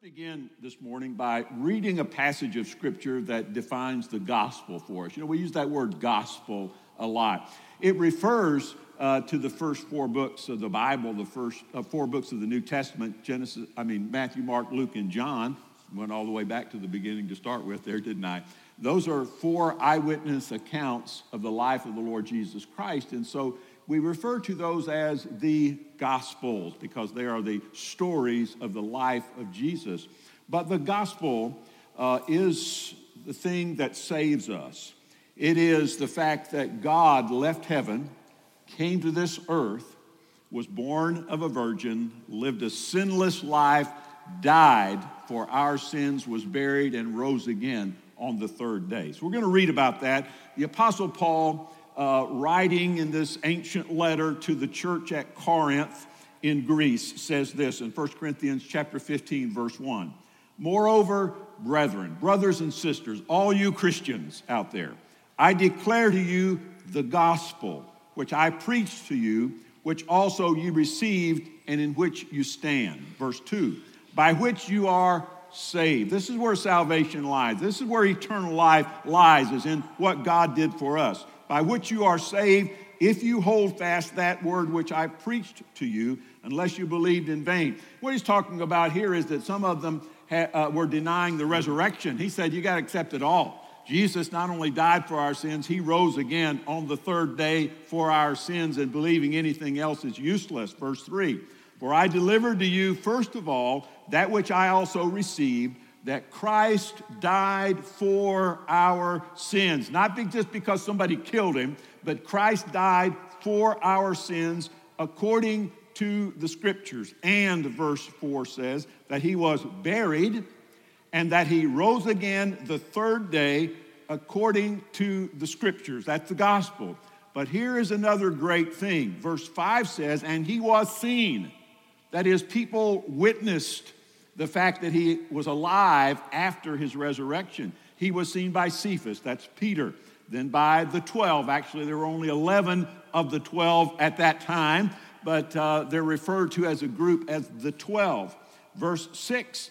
begin this morning by reading a passage of scripture that defines the gospel for us. You know, we use that word gospel a lot. It refers uh, to the first four books of the Bible, the first uh, four books of the New Testament Genesis, I mean, Matthew, Mark, Luke, and John. Went all the way back to the beginning to start with there, didn't I? Those are four eyewitness accounts of the life of the Lord Jesus Christ. And so we refer to those as the Gospels because they are the stories of the life of Jesus. But the gospel uh, is the thing that saves us. It is the fact that God left heaven, came to this earth, was born of a virgin, lived a sinless life, died for our sins, was buried, and rose again on the third day. So we're going to read about that. The Apostle Paul uh, writing in this ancient letter to the church at Corinth in Greece says this in 1 Corinthians chapter 15 verse 1. Moreover, brethren, brothers and sisters, all you Christians out there, I declare to you the gospel which I preached to you, which also you received and in which you stand. Verse 2. By which you are saved. This is where salvation lies. This is where eternal life lies, is in what God did for us by which you are saved, if you hold fast that word which I preached to you, unless you believed in vain. What he's talking about here is that some of them ha- uh, were denying the resurrection. He said, You got to accept it all. Jesus not only died for our sins, he rose again on the third day for our sins, and believing anything else is useless. Verse 3 For I delivered to you, first of all, that which I also received that Christ died for our sins. Not just because somebody killed him, but Christ died for our sins according to the scriptures. And verse 4 says that he was buried and that he rose again the third day according to the scriptures. That's the gospel. But here is another great thing. Verse 5 says, and he was seen. That is, people witnessed the fact that he was alive after his resurrection. He was seen by Cephas, that's Peter, then by the 12. Actually, there were only 11 of the 12 at that time, but uh, they're referred to as a group as the 12. Verse 6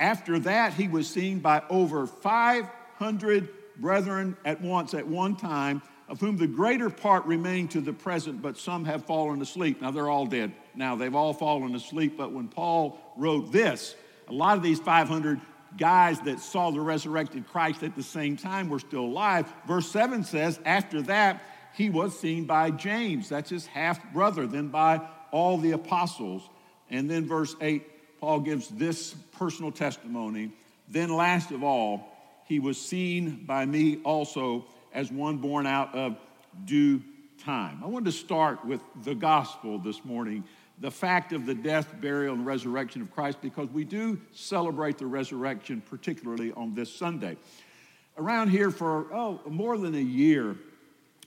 After that, he was seen by over 500 brethren at once, at one time, of whom the greater part remain to the present, but some have fallen asleep. Now they're all dead. Now they've all fallen asleep, but when Paul wrote this, a lot of these 500 guys that saw the resurrected Christ at the same time were still alive. Verse 7 says, After that, he was seen by James, that's his half brother, then by all the apostles. And then verse 8, Paul gives this personal testimony. Then, last of all, he was seen by me also as one born out of due time. I wanted to start with the gospel this morning, the fact of the death, burial, and resurrection of Christ, because we do celebrate the resurrection, particularly on this Sunday. Around here for, oh, more than a year,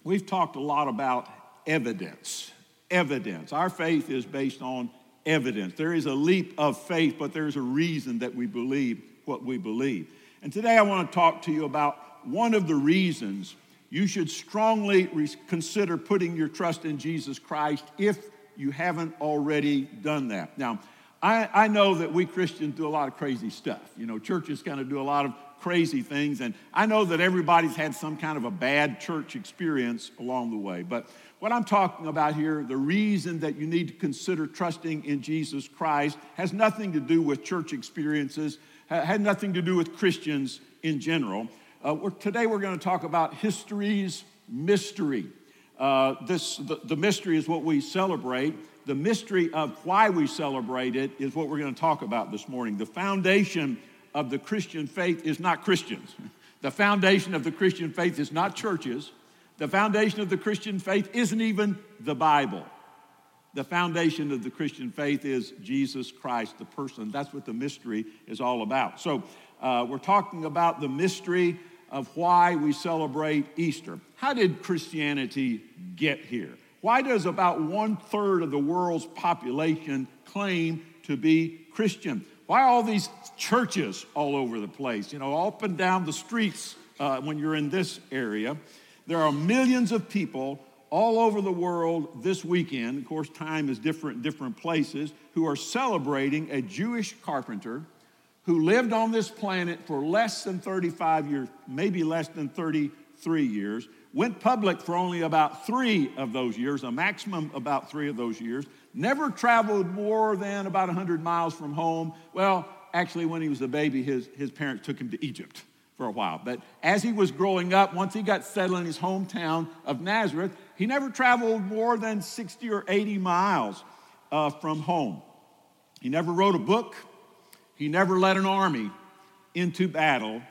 we've talked a lot about evidence. Evidence. Our faith is based on evidence. There is a leap of faith, but there's a reason that we believe what we believe. And today I want to talk to you about one of the reasons you should strongly consider putting your trust in Jesus Christ if you haven't already done that. Now, I, I know that we Christians do a lot of crazy stuff. You know, churches kind of do a lot of crazy things, and I know that everybody's had some kind of a bad church experience along the way. But what I'm talking about here, the reason that you need to consider trusting in Jesus Christ, has nothing to do with church experiences, had nothing to do with Christians in general. Uh, we're, today we're going to talk about history's mystery. Uh, this, the, the mystery is what we celebrate. The mystery of why we celebrate it is what we're going to talk about this morning. The foundation of the Christian faith is not Christians. The foundation of the Christian faith is not churches. The foundation of the Christian faith isn't even the Bible. The foundation of the Christian faith is Jesus Christ, the person. That's what the mystery is all about. So, uh, we're talking about the mystery of why we celebrate Easter. How did Christianity get here? Why does about one third of the world's population claim to be Christian? Why all these churches all over the place, you know, up and down the streets uh, when you're in this area? There are millions of people all over the world this weekend. Of course, time is different in different places, who are celebrating a Jewish carpenter who lived on this planet for less than 35 years, maybe less than 33 years, went public for only about three of those years, a maximum about three of those years, never traveled more than about 100 miles from home. Well, actually, when he was a baby, his, his parents took him to Egypt for a while. But as he was growing up, once he got settled in his hometown of Nazareth, he never traveled more than 60 or 80 miles uh, from home. He never wrote a book, he never led an army into battle,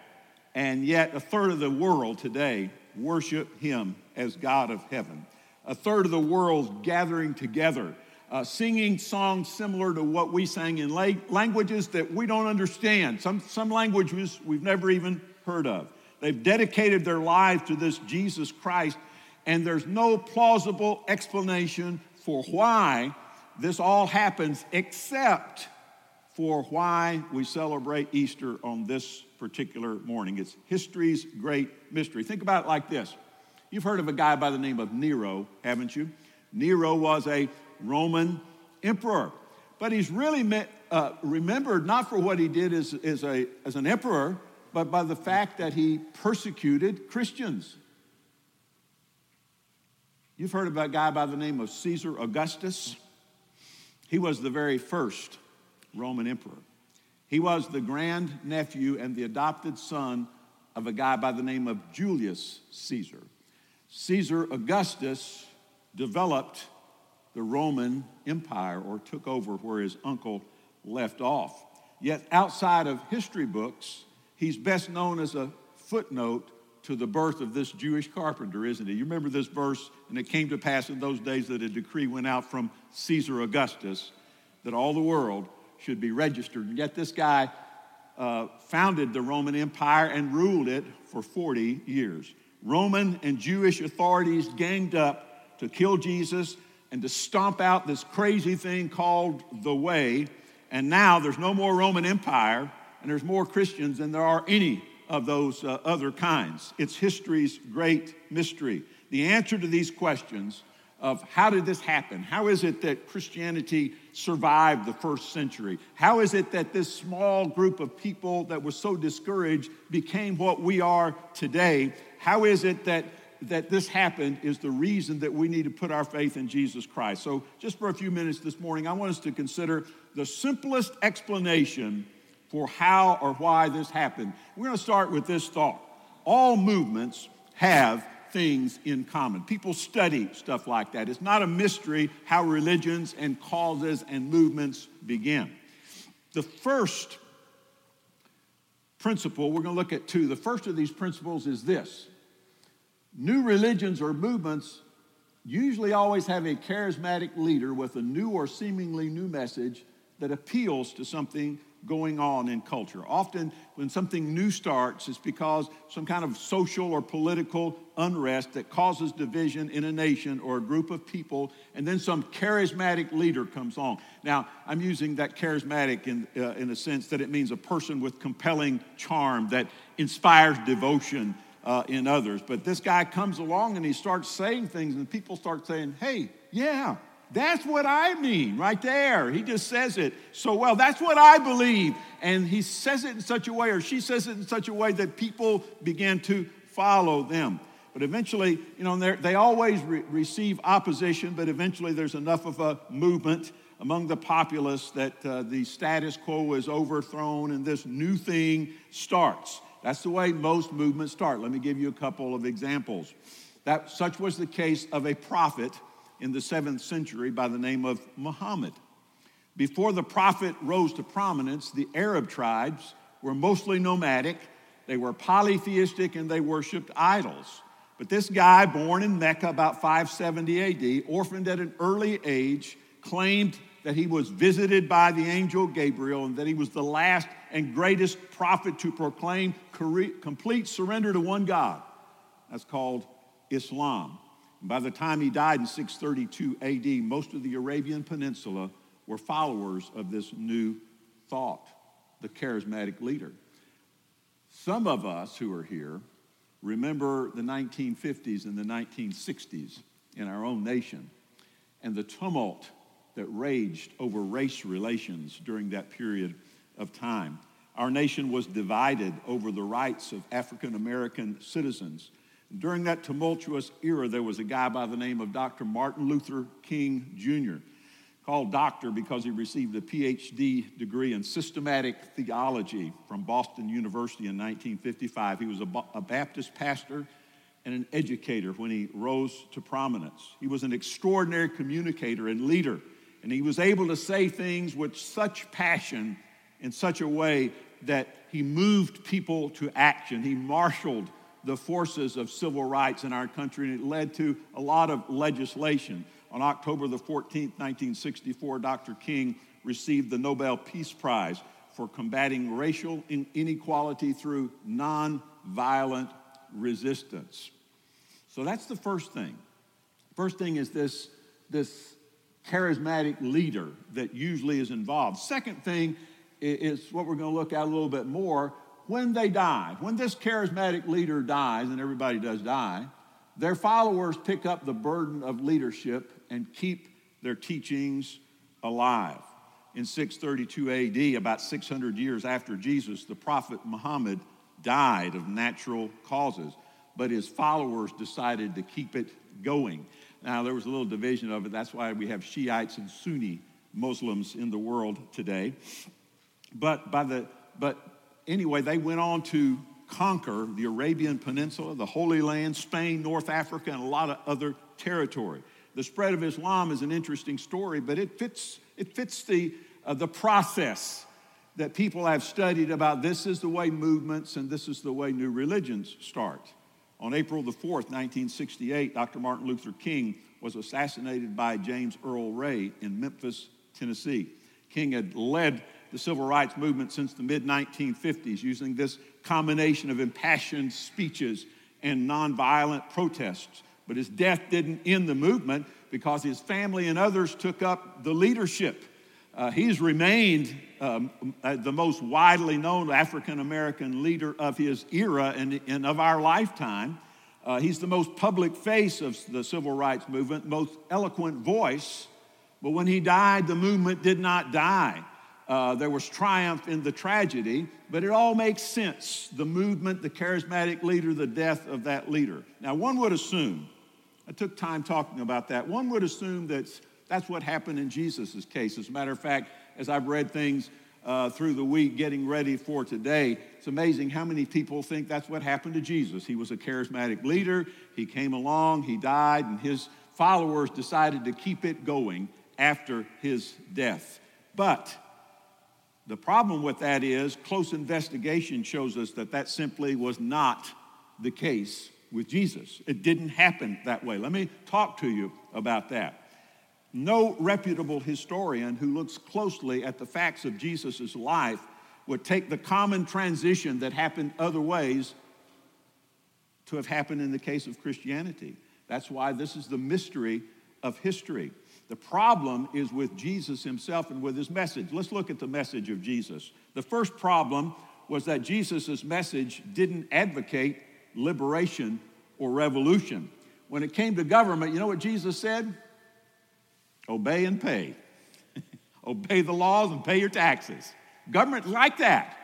and yet a third of the world today worship him as God of heaven. A third of the world gathering together, uh, singing songs similar to what we sang in la- languages that we don't understand, some, some languages we've never even heard of. They've dedicated their lives to this Jesus Christ, and there's no plausible explanation for why this all happens except for why we celebrate Easter on this particular morning. It's history's great mystery. Think about it like this You've heard of a guy by the name of Nero, haven't you? Nero was a Roman emperor, but he's really met, uh, remembered not for what he did as, as, a, as an emperor, but by the fact that he persecuted Christians. You've heard of a guy by the name of Caesar Augustus. He was the very first Roman emperor. He was the grand nephew and the adopted son of a guy by the name of Julius Caesar. Caesar Augustus developed the Roman Empire or took over where his uncle left off. Yet, outside of history books, he's best known as a footnote to the birth of this Jewish carpenter, isn't he? You remember this verse, and it came to pass in those days that a decree went out from Caesar Augustus that all the world should be registered. And yet, this guy uh, founded the Roman Empire and ruled it for 40 years. Roman and Jewish authorities ganged up to kill Jesus and to stomp out this crazy thing called the Way. And now there's no more Roman Empire, and there's more Christians than there are any of those uh, other kinds. It's history's great mystery. The answer to these questions of how did this happen? How is it that Christianity survived the first century? How is it that this small group of people that was so discouraged became what we are today? How is it that that this happened is the reason that we need to put our faith in Jesus Christ. So, just for a few minutes this morning, I want us to consider the simplest explanation for how or why this happened. We're going to start with this thought all movements have things in common. People study stuff like that. It's not a mystery how religions and causes and movements begin. The first principle, we're going to look at two. The first of these principles is this new religions or movements usually always have a charismatic leader with a new or seemingly new message that appeals to something going on in culture. Often, when something new starts, it's because some kind of social or political unrest that causes division in a nation or a group of people, and then some charismatic leader comes along. Now, I'm using that charismatic in, uh, in a sense that it means a person with compelling charm that inspires devotion uh, in others. But this guy comes along and he starts saying things, and people start saying, hey, yeah, that's what I mean right there. He just says it so well. That's what I believe. And he says it in such a way, or she says it in such a way that people begin to follow them. But eventually, you know, they always re- receive opposition, but eventually there's enough of a movement among the populace that uh, the status quo is overthrown and this new thing starts. That's the way most movements start. Let me give you a couple of examples. That such was the case of a prophet in the seventh century by the name of Muhammad. Before the prophet rose to prominence, the Arab tribes were mostly nomadic, they were polytheistic, and they worshiped idols. But this guy, born in Mecca about 570 AD, orphaned at an early age, claimed that he was visited by the angel Gabriel and that he was the last and greatest prophet to proclaim complete surrender to one God. That's called Islam. By the time he died in 632 AD, most of the Arabian Peninsula were followers of this new thought, the charismatic leader. Some of us who are here remember the 1950s and the 1960s in our own nation and the tumult that raged over race relations during that period of time. our nation was divided over the rights of African American citizens. During that tumultuous era, there was a guy by the name of Dr. Martin Luther King Jr., called doctor because he received a PhD degree in systematic theology from Boston University in 1955. He was a, Baptist pastor and an educator when he rose to prominence. He was an extraordinary communicator and leader, and he was able to say things with such passion in such a way that he moved people to action. He marshaled the forces of civil rights in our country, and it led to a lot of legislation. On October the 14th, 1964, Dr. King received the Nobel Peace Prize for combating racial inequality through nonviolent resistance. So that's the first thing. First thing is this, this charismatic leader that usually is involved. Second thing is what we're going to look at a little bit more. When they die, when this charismatic leader dies, and everybody does die, their followers pick up the burden of leadership and keep their teachings alive. In 632 AD, about 600 years after Jesus, the prophet Muhammad died of natural causes, but his followers decided to keep it going. Now, there was a little division of it. That's why we have Shiites and Sunni Muslims in the world today. But by the but anyway, they went on to conquer the Arabian Peninsula, the Holy Land, Spain, North Africa, and a lot of other territory. The spread of Islam is an interesting story, but it fits, it fits the, uh, the process that people have studied about this is the way movements and this is the way new religions start. On April the 4th, 1968, Dr. Martin Luther King was assassinated by James Earl Ray in Memphis, Tennessee. King had led the civil rights movement since the mid 1950s, using this combination of impassioned speeches and nonviolent protests. But his death didn't end the movement because his family and others took up the leadership. Uh, he's remained um, uh, the most widely known African American leader of his era and, and of our lifetime. Uh, he's the most public face of the civil rights movement, most eloquent voice. But when he died, the movement did not die. Uh, there was triumph in the tragedy, but it all makes sense the movement, the charismatic leader, the death of that leader. Now, one would assume, I took time talking about that, one would assume that that's what happened in Jesus' case. As a matter of fact, as I've read things uh, through the week getting ready for today, it's amazing how many people think that's what happened to Jesus. He was a charismatic leader, he came along, he died, and his followers decided to keep it going after his death. But the problem with that is close investigation shows us that that simply was not the case with Jesus. It didn't happen that way. Let me talk to you about that. No reputable historian who looks closely at the facts of Jesus' life would take the common transition that happened other ways to have happened in the case of Christianity. That's why this is the mystery of history. The problem is with Jesus himself and with his message. Let's look at the message of Jesus. The first problem was that Jesus' message didn't advocate liberation or revolution. When it came to government, you know what Jesus said? Obey and pay. Obey the laws and pay your taxes. Government like that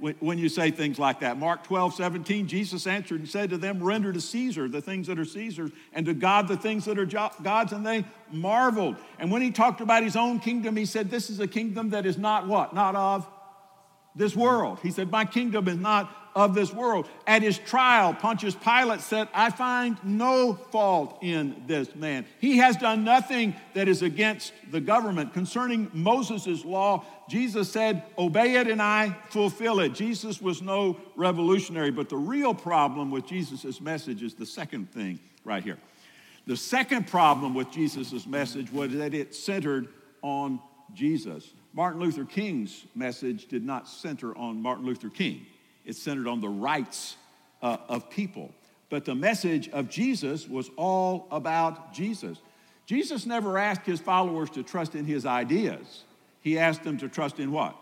when you say things like that. Mark 12, 17, Jesus answered and said to them, Render to Caesar the things that are Caesar's, and to God the things that are God's. And they marveled. And when he talked about his own kingdom, he said, This is a kingdom that is not what? Not of this world. He said, My kingdom is not of this world. At his trial, Pontius Pilate said, I find no fault in this man. He has done nothing that is against the government. Concerning Moses' law, Jesus said, Obey it and I fulfill it. Jesus was no revolutionary, but the real problem with Jesus' message is the second thing right here. The second problem with Jesus' message was that it centered on Jesus. Martin Luther King's message did not center on Martin Luther King, it centered on the rights uh, of people. But the message of Jesus was all about Jesus. Jesus never asked his followers to trust in his ideas. He asked them to trust in what?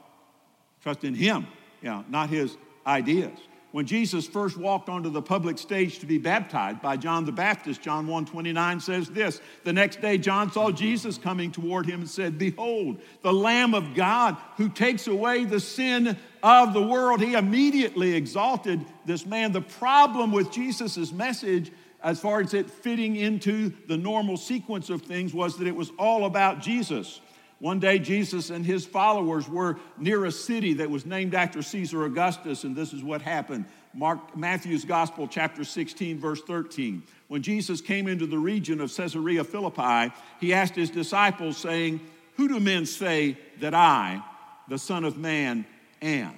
Trust in him, you know, not his ideas. When Jesus first walked onto the public stage to be baptized by John the Baptist, John 1:29 says this, the next day John saw Jesus coming toward him and said, "Behold, the Lamb of God who takes away the sin of the world. He immediately exalted this man. The problem with Jesus' message, as far as it fitting into the normal sequence of things, was that it was all about Jesus. One day, Jesus and his followers were near a city that was named after Caesar Augustus, and this is what happened. Mark, Matthew's Gospel, chapter 16, verse 13. When Jesus came into the region of Caesarea Philippi, he asked his disciples, saying, Who do men say that I, the Son of Man, am?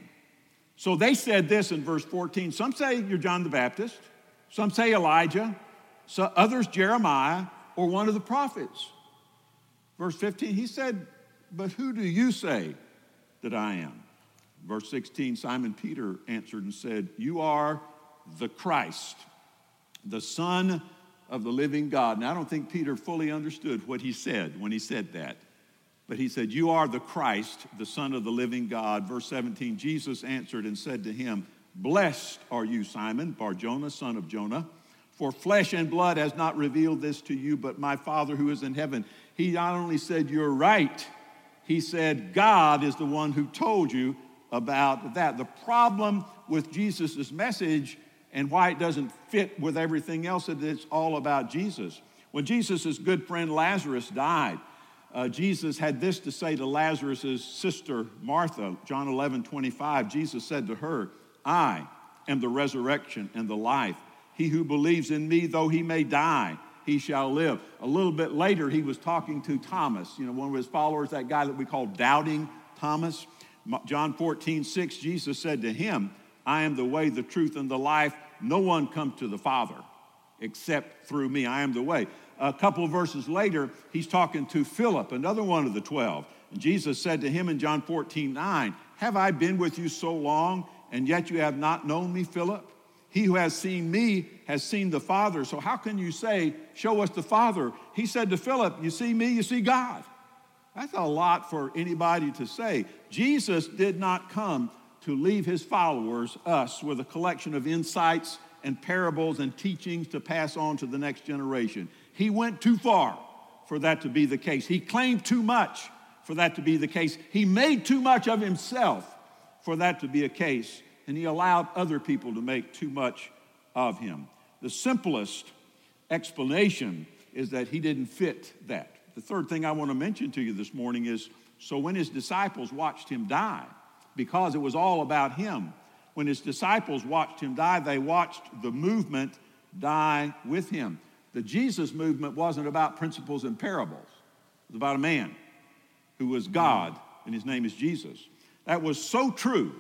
So they said this in verse 14. Some say you're John the Baptist, some say Elijah, so others Jeremiah, or one of the prophets. Verse 15, he said, But who do you say that I am? Verse 16, Simon Peter answered and said, You are the Christ, the Son of the living God. Now, I don't think Peter fully understood what he said when he said that. But he said, You are the Christ, the Son of the living God. Verse 17, Jesus answered and said to him, Blessed are you, Simon, Barjona, son of Jonah, for flesh and blood has not revealed this to you, but my Father who is in heaven he not only said, You're right, he said, God is the one who told you about that. The problem with Jesus' message and why it doesn't fit with everything else is it's all about Jesus. When Jesus' good friend Lazarus died, uh, Jesus had this to say to Lazarus' sister Martha, John 11, 25. Jesus said to her, I am the resurrection and the life. He who believes in me, though he may die, he shall live. A little bit later, he was talking to Thomas, you know, one of his followers, that guy that we call Doubting Thomas. John 14, 6, Jesus said to him, I am the way, the truth, and the life. No one comes to the Father except through me. I am the way. A couple verses later, he's talking to Philip, another one of the 12. And Jesus said to him in John 14, 9, Have I been with you so long, and yet you have not known me, Philip? He who has seen me has seen the Father. So how can you say, Show us the Father? He said to Philip, You see me, you see God. That's a lot for anybody to say. Jesus did not come to leave his followers, us, with a collection of insights and parables and teachings to pass on to the next generation. He went too far for that to be the case. He claimed too much for that to be the case. He made too much of himself for that to be a case and he allowed other people to make too much of him. The simplest explanation is that he didn't fit that. The third thing I want to mention to you this morning is so when his disciples watched him die, because it was all about him, when his disciples watched him die, they watched the movement die with him. The Jesus movement wasn't about principles and parables, it was about a man who was God, and his name is Jesus. That was so true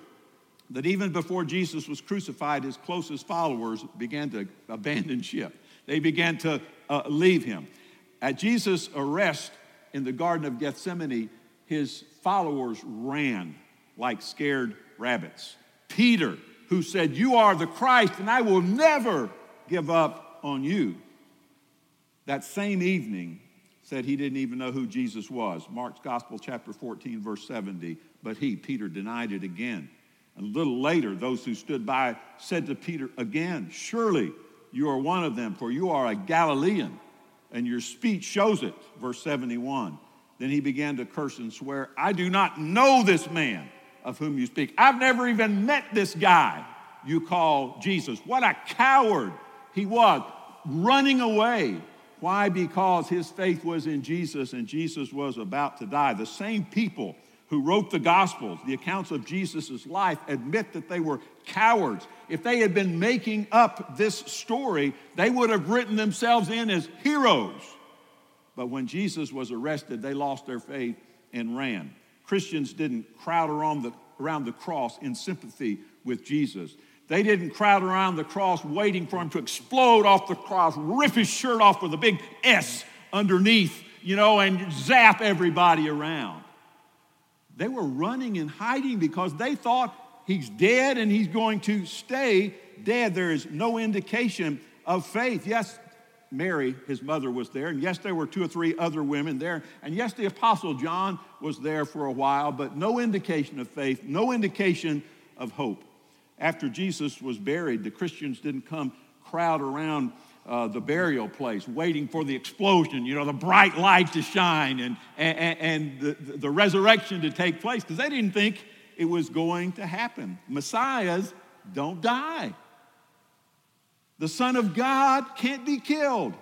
that even before Jesus was crucified, his closest followers began to abandon ship. They began to uh, leave him. At Jesus' arrest in the Garden of Gethsemane, his followers ran like scared rabbits. Peter, who said, You are the Christ, and I will never give up on you, that same evening said he didn't even know who Jesus was. Mark's Gospel, chapter 14, verse 70. But he, Peter, denied it again. A little later, those who stood by said to Peter again, Surely you are one of them, for you are a Galilean, and your speech shows it. Verse 71. Then he began to curse and swear, I do not know this man of whom you speak. I've never even met this guy you call Jesus. What a coward he was, running away. Why? Because his faith was in Jesus and Jesus was about to die. The same people who wrote the Gospels, the accounts of Jesus' life, admit that they were cowards. If they had been making up this story, they would have written themselves in as heroes. But when Jesus was arrested, they lost their faith and ran. Christians didn't crowd around the, around the cross in sympathy with Jesus. They didn't crowd around the cross waiting for him to explode off the cross, rip his shirt off with a big S underneath, you know, and zap everybody around. They were running and hiding because they thought he's dead and he's going to stay dead. There is no indication of faith. Yes, Mary, his mother, was there. And yes, there were two or three other women there. And yes, the Apostle John was there for a while, but no indication of faith, no indication of hope. After Jesus was buried, the Christians didn't come crowd around uh, the burial place, waiting for the explosion, you know, the bright light to shine and, and, and the, the resurrection to take place, because they didn't think it was going to happen. Messiahs don't die. The Son of God can't be killed.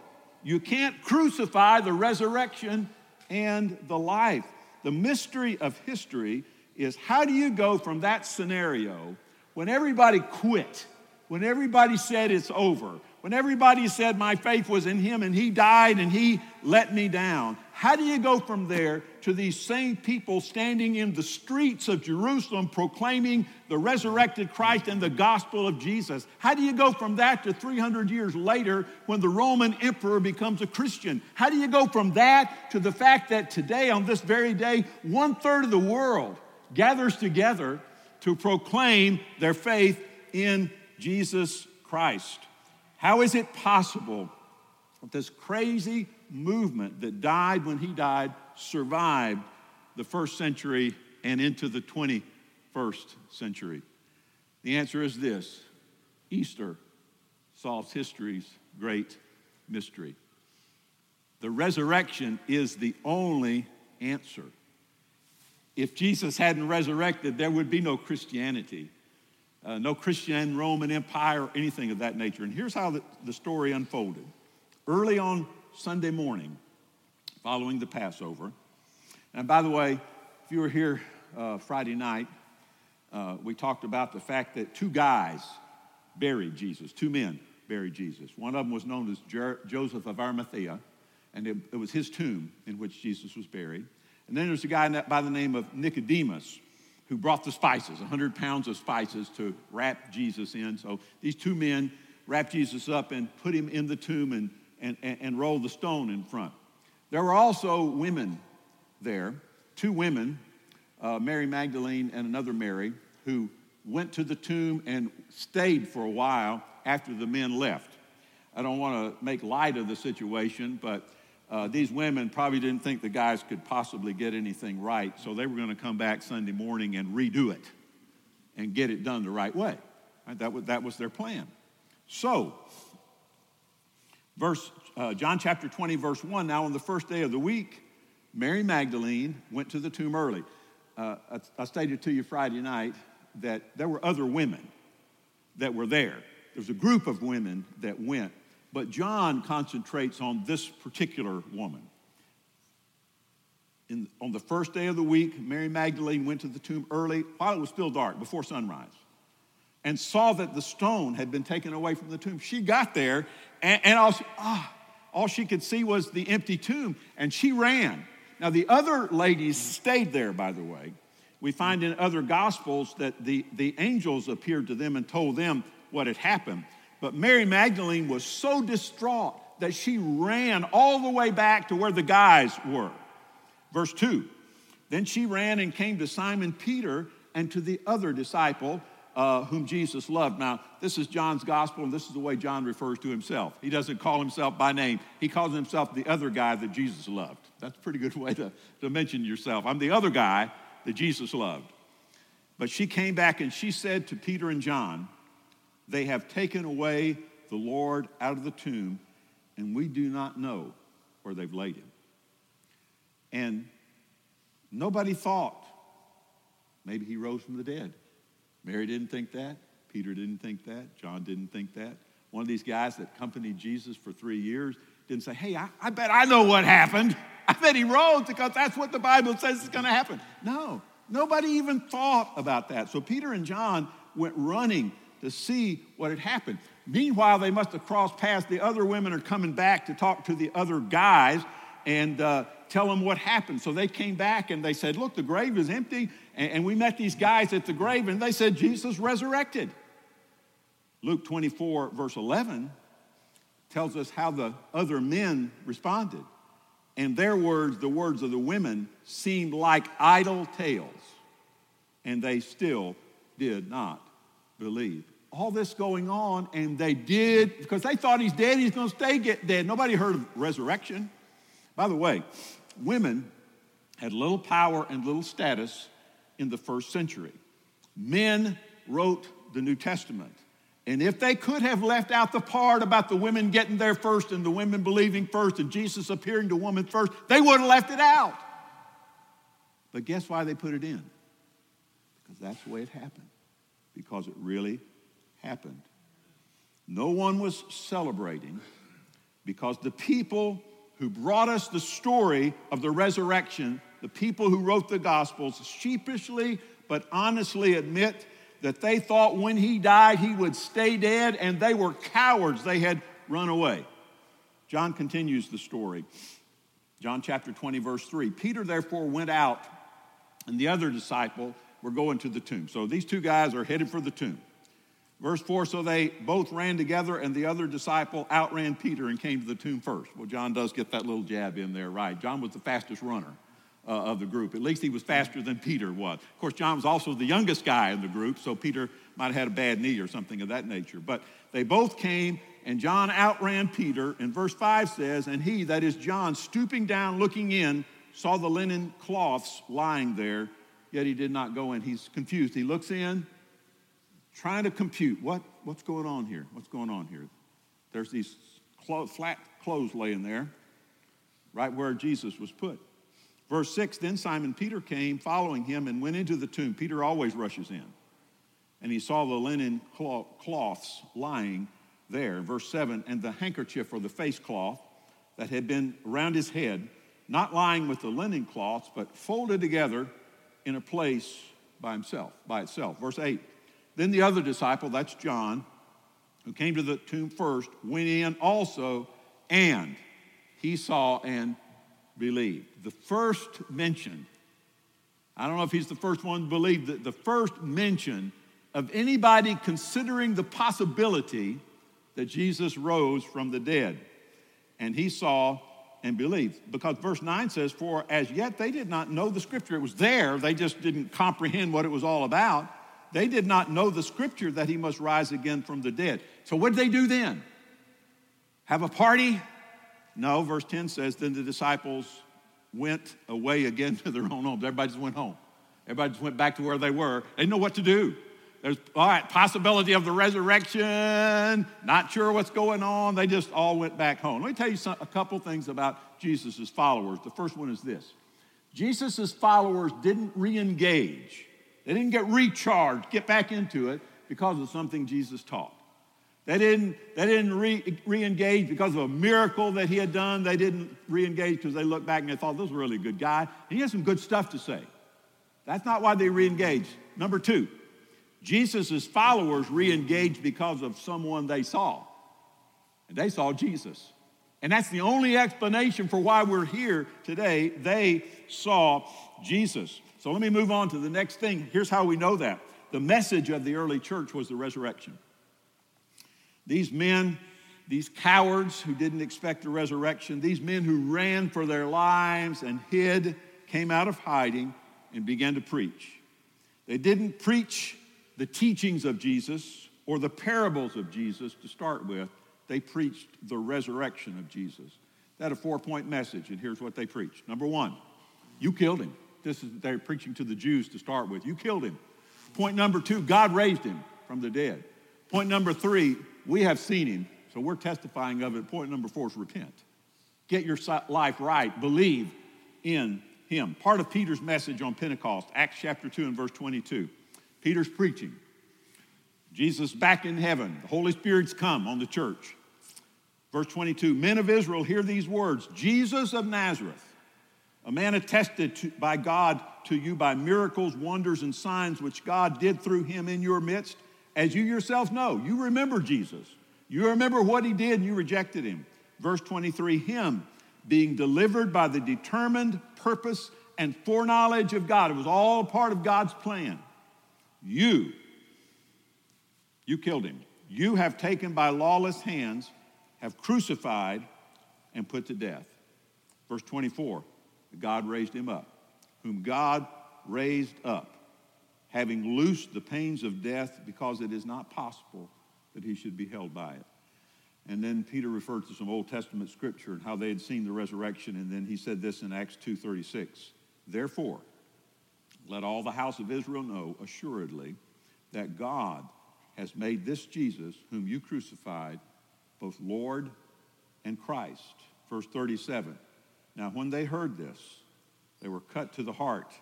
You can't crucify the resurrection and the life. The mystery of history is how do you go from that scenario when everybody quit, when everybody said it's over, when everybody said my faith was in him and he died and he let me down? How do you go from there to these same people standing in the streets of Jerusalem proclaiming the resurrected Christ and the gospel of Jesus? How do you go from that to 300 years later when the Roman emperor becomes a Christian? How do you go from that to the fact that today, on this very day, one third of the world gathers together to proclaim their faith in Jesus Christ? How is it possible that this crazy movement that died when he died survived the first century and into the 21st century? The answer is this Easter solves history's great mystery. The resurrection is the only answer. If Jesus hadn't resurrected, there would be no Christianity, uh, no Christian Roman Empire, or anything of that nature. And here's how the, the story unfolded. Early on Sunday morning following the Passover. And by the way, if you were here uh, Friday night, uh, we talked about the fact that two guys buried Jesus, two men buried Jesus. One of them was known as Jer- Joseph of Arimathea, and it, it, was his tomb in which Jesus was buried. And then there's a guy by the name of Nicodemus who brought the spices, 100 pounds of spices to wrap Jesus in. So these two men wrapped Jesus up and put him in the tomb and and, and, rolled the stone in front. There were also women there, two women, uh, Mary Magdalene and another Mary, who went to the tomb and stayed for a while after the men left. I don't want to make light of the situation, but uh, these women probably didn't think the guys could possibly get anything right, so they were going to come back Sunday morning and redo it and get it done the right way. Right? That, was, that was their plan. So, Verse, uh, John chapter 20, verse 1. Now, on the first day of the week, Mary Magdalene went to the tomb early. Uh, I, I stated to you Friday night that there were other women that were there. There was a group of women that went, but John concentrates on this particular woman. In, on the first day of the week, Mary Magdalene went to the tomb early while it was still dark, before sunrise, and saw that the stone had been taken away from the tomb. She got there and, and all, she, ah, all she could see was the empty tomb, and she ran. Now, the other ladies stayed there, by the way. We find in other gospels that the, the angels appeared to them and told them what had happened. But Mary Magdalene was so distraught that she ran all the way back to where the guys were. Verse 2 Then she ran and came to Simon Peter and to the other disciple uh, whom Jesus loved. Now, this is John's gospel, and this is the way John refers to himself. He doesn't call himself by name, he calls himself the other guy that Jesus loved. That's a pretty good way to, to mention yourself. I'm the other guy that Jesus loved. But she came back and she said to Peter and John, They have taken away the Lord out of the tomb, and we do not know where they've laid him. And nobody thought maybe he rose from the dead. Mary didn't think that. Peter didn't think that. John didn't think that. One of these guys that accompanied Jesus for three years didn't say, Hey, I, I bet I know what happened. I bet he rose because that's what the Bible says is going to happen. No, nobody even thought about that. So Peter and John went running to see what had happened. Meanwhile, they must have crossed paths. The other women are coming back to talk to the other guys and uh, tell them what happened. So they came back and they said, Look, the grave is empty and, and we met these guys at the grave, and they said Jesus resurrected. Luke 24, verse 11, tells us how the other men responded. And their words, the words of the women, seemed like idle tales, and they still did not believe. All this going on, and they did, because they thought he's dead, he's going to stay get dead. Nobody heard of resurrection. By the way, women had little power and little status in the first century. Men wrote the New Testament. And if they could have left out the part about the women getting there first and the women believing first and Jesus appearing to women first, they would have left it out. But guess why they put it in? Because that's the way it happened. Because it really happened. No one was celebrating because the people who brought us the story of the resurrection, the people who wrote the Gospels, sheepishly but honestly admit that they thought when he died he would stay dead, and they were cowards. They had run away. John continues the story. John chapter 20, verse 3. Peter therefore went out, and the other disciple were going to the tomb. So these two guys are headed for the tomb. Verse 4 So they both ran together, and the other disciple outran Peter and came to the tomb first. Well, John does get that little jab in there, right? John was the fastest runner uh, of the group. At least he was faster than Peter was. Of course, John was also the youngest guy in the group, so Peter might have had a bad knee or something of that nature. But they both came, and John outran Peter. And verse 5 says, And he, that is John, stooping down, looking in, saw the linen cloths lying there, yet he did not go in. He's confused. He looks in, trying to compute what, what's going on here? What's going on here? There's these clo- flat clothes laying there, right where Jesus was put. Verse 6 Then Simon Peter came following him and went into the tomb. Peter always rushes in. And he saw the linen cloths lying there. Verse 7 And the handkerchief or the face cloth that had been around his head, not lying with the linen cloths, but folded together in a place by himself, by itself. Verse 8 then the other disciple, that's John, who came to the tomb first, went in also, and he saw and believed. The first mention, I don't know if he's the first one to believe, the, the first mention of anybody considering the possibility that Jesus rose from the dead. And he saw and believe. Because verse 9 says, For as yet they did not know the scripture. It was there, they just didn't comprehend what it was all about. They did not know the scripture that he must rise again from the dead. So, what did they do then? Have a party? No, verse 10 says, Then the disciples went away again to their own homes. Everybody just went home. Everybody just went back to where they were. They didn't know what to do. There's, all right, possibility of the resurrection, not sure what's going on. They just all went back home. Let me tell you some, a couple things about Jesus' followers. The first one is this Jesus' followers didn't re engage they didn't get recharged, get back into it because of something Jesus taught. They didn't, they didn't re, engage because of a miracle that he had done. They didn't re engage because they looked back and they thought, this was a really good guy. And he had some good stuff to say. That's not why they re engaged. Number two, Jesus' followers re engaged because of someone they saw. And they saw Jesus. And that's the only explanation for why we're here today. They saw Jesus. So let me move on to the next thing. Here's how we know that the message of the early church was the resurrection. These men, these cowards who didn't expect the resurrection, these men who ran for their lives and hid, came out of hiding and began to preach. They didn't preach the teachings of Jesus or the parables of Jesus to start with, they preached the resurrection of Jesus. Had a four point message, and here's what they preached. Number one, you killed him. This is they're preaching to the Jews to start with. You killed him. Point number two, God raised him from the dead. Point number three, we have seen him, so we're testifying of it. Point number four is repent. Get your life right. Believe in him. Part of Peter's message on Pentecost, Acts chapter 2 and verse 22. Peter's preaching. Jesus back in heaven. The Holy Spirit's come on the church. Verse 22 Men of Israel, hear these words Jesus of Nazareth a man attested to, by God to you by miracles, wonders, and signs which God did through him in your midst, as you yourself know. You remember Jesus. You remember what he did, and you rejected him. Verse 23 Him being delivered by the determined purpose and foreknowledge of God. It was all part of God's plan. You, you killed him. You have taken by lawless hands, have crucified, and put to death. Verse 24 God raised him up, whom God raised up, having loosed the pains of death because it is not possible that he should be held by it. And then Peter referred to some Old Testament scripture and how they had seen the resurrection. And then he said this in Acts 2.36. Therefore, let all the house of Israel know assuredly that God has made this Jesus, whom you crucified, both Lord and Christ. Verse 37. Now, when they heard this, they were cut to the heart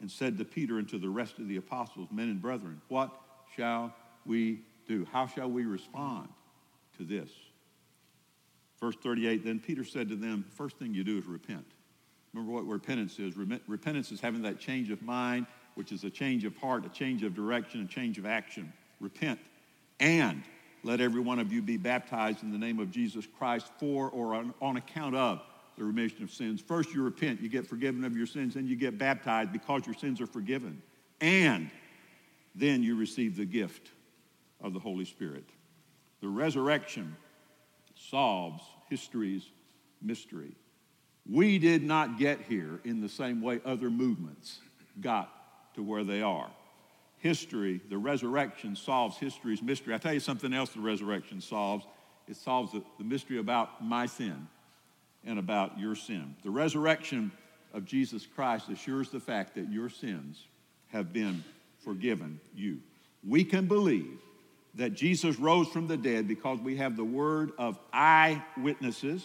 and said to Peter and to the rest of the apostles, Men and brethren, what shall we do? How shall we respond to this? Verse 38 Then Peter said to them, First thing you do is repent. Remember what repentance is. Repentance is having that change of mind, which is a change of heart, a change of direction, a change of action. Repent. And let every one of you be baptized in the name of Jesus Christ for or on, on account of the remission of sins. First, you repent, you get forgiven of your sins, then you get baptized because your sins are forgiven. And then you receive the gift of the Holy Spirit. The resurrection solves history's mystery. We did not get here in the same way other movements got to where they are. History, the resurrection solves history's mystery. I tell you something else the resurrection solves. It solves the, the mystery about my sin and about your sin. The resurrection of Jesus Christ assures the fact that your sins have been forgiven you. We can believe that Jesus rose from the dead because we have the word of eyewitnesses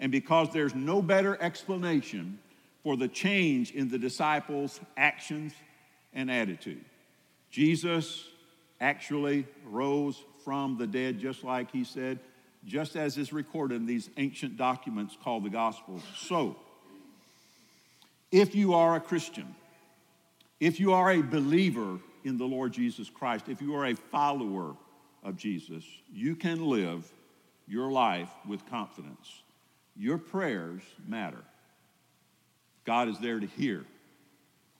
and because there's no better explanation for the change in the disciples' actions and attitude. Jesus actually rose from the dead, just like he said just as is recorded in these ancient documents called the Gospels. So, if you are a Christian, if you are a believer in the Lord Jesus Christ, if you are a follower of Jesus, you can live your life with confidence. Your prayers matter. God is there to hear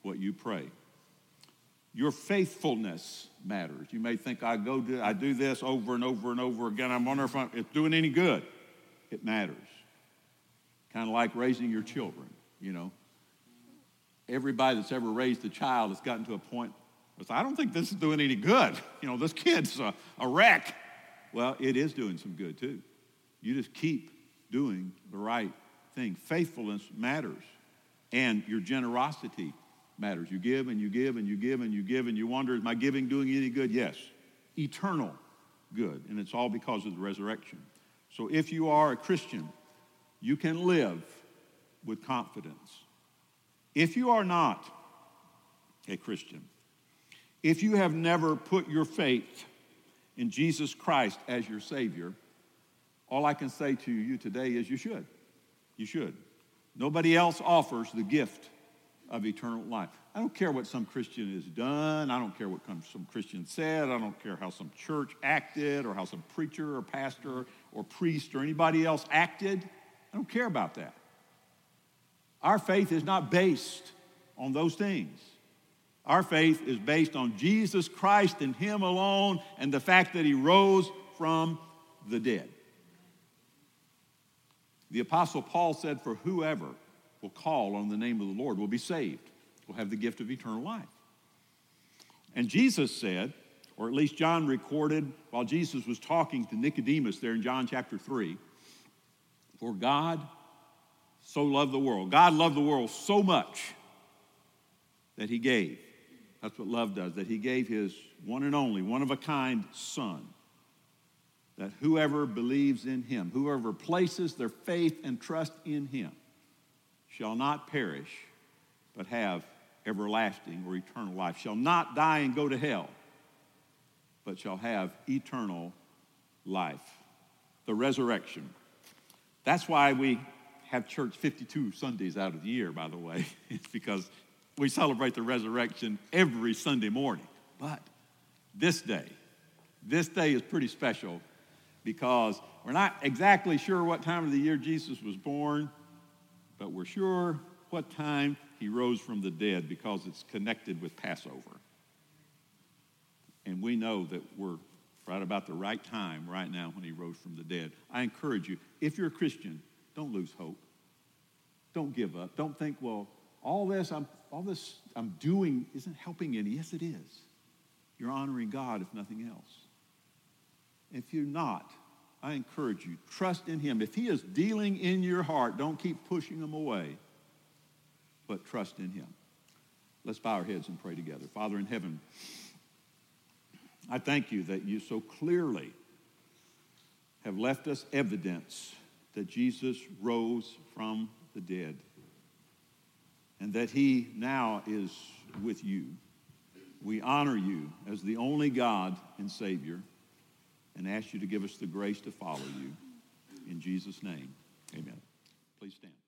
what you pray. Your faithfulness matters. You may think I go do, I do this over and over and over again. I'm wondering if it's doing any good. It matters. Kind of like raising your children, you know. Everybody that's ever raised a child has gotten to a point where I don't think this is doing any good. You know, this kid's a, a wreck. Well, it is doing some good too. You just keep doing the right thing. Faithfulness matters, and your generosity matters. You give and you give and you give and you give and you wonder, is my giving doing any good? Yes. Eternal good. And it's all because of the resurrection. So if you are a Christian, you can live with confidence. If you are not a Christian, if you have never put your faith in Jesus Christ as your Savior, all I can say to you today is you should. You should. Nobody else offers the gift of eternal life. I don't care what some Christian has done. I don't care what some Christian said. I don't care how some church acted or how some preacher or pastor or priest or anybody else acted. I don't care about that. Our faith is not based on those things. Our faith is based on Jesus Christ and Him alone and the fact that He rose from the dead. The Apostle Paul said, For whoever will call on the name of the Lord will be saved, will have the gift of eternal life. And Jesus said, or at least John recorded while Jesus was talking to Nicodemus there in John chapter 3, for God so loved the world. God loved the world so much that he gave. That's what love does, that he gave his one and only, one of a kind son. That whoever believes in him, whoever places their faith and trust in him, shall not perish, but have everlasting or eternal life, shall not die and go to hell, but shall have eternal life. The resurrection. That's why we have church 52 Sundays out of the year, by the way. it's because we celebrate the resurrection every Sunday morning. But this day, this day is pretty special because we're not exactly sure what time of the year Jesus was born but we're sure what time he rose from the dead because it's connected with Passover. And we know that we're right about the right time right now when he rose from the dead. I encourage you, if you're a Christian, don't lose hope. Don't give up. Don't think, well, all this I'm all this I'm doing isn't helping any. Yes, it is. You're honoring God if nothing else. If you're not, I encourage you, trust in Him. If He is dealing in your heart, don't keep pushing Him away, but trust in Him. Let's bow our heads and pray together. Father in heaven, I thank you that you so clearly have left us evidence that Jesus rose from the dead. and that he now is with you. We honor you as the only God and Savior and ask you to give us the grace to follow you. In Jesus' name, amen. Please stand.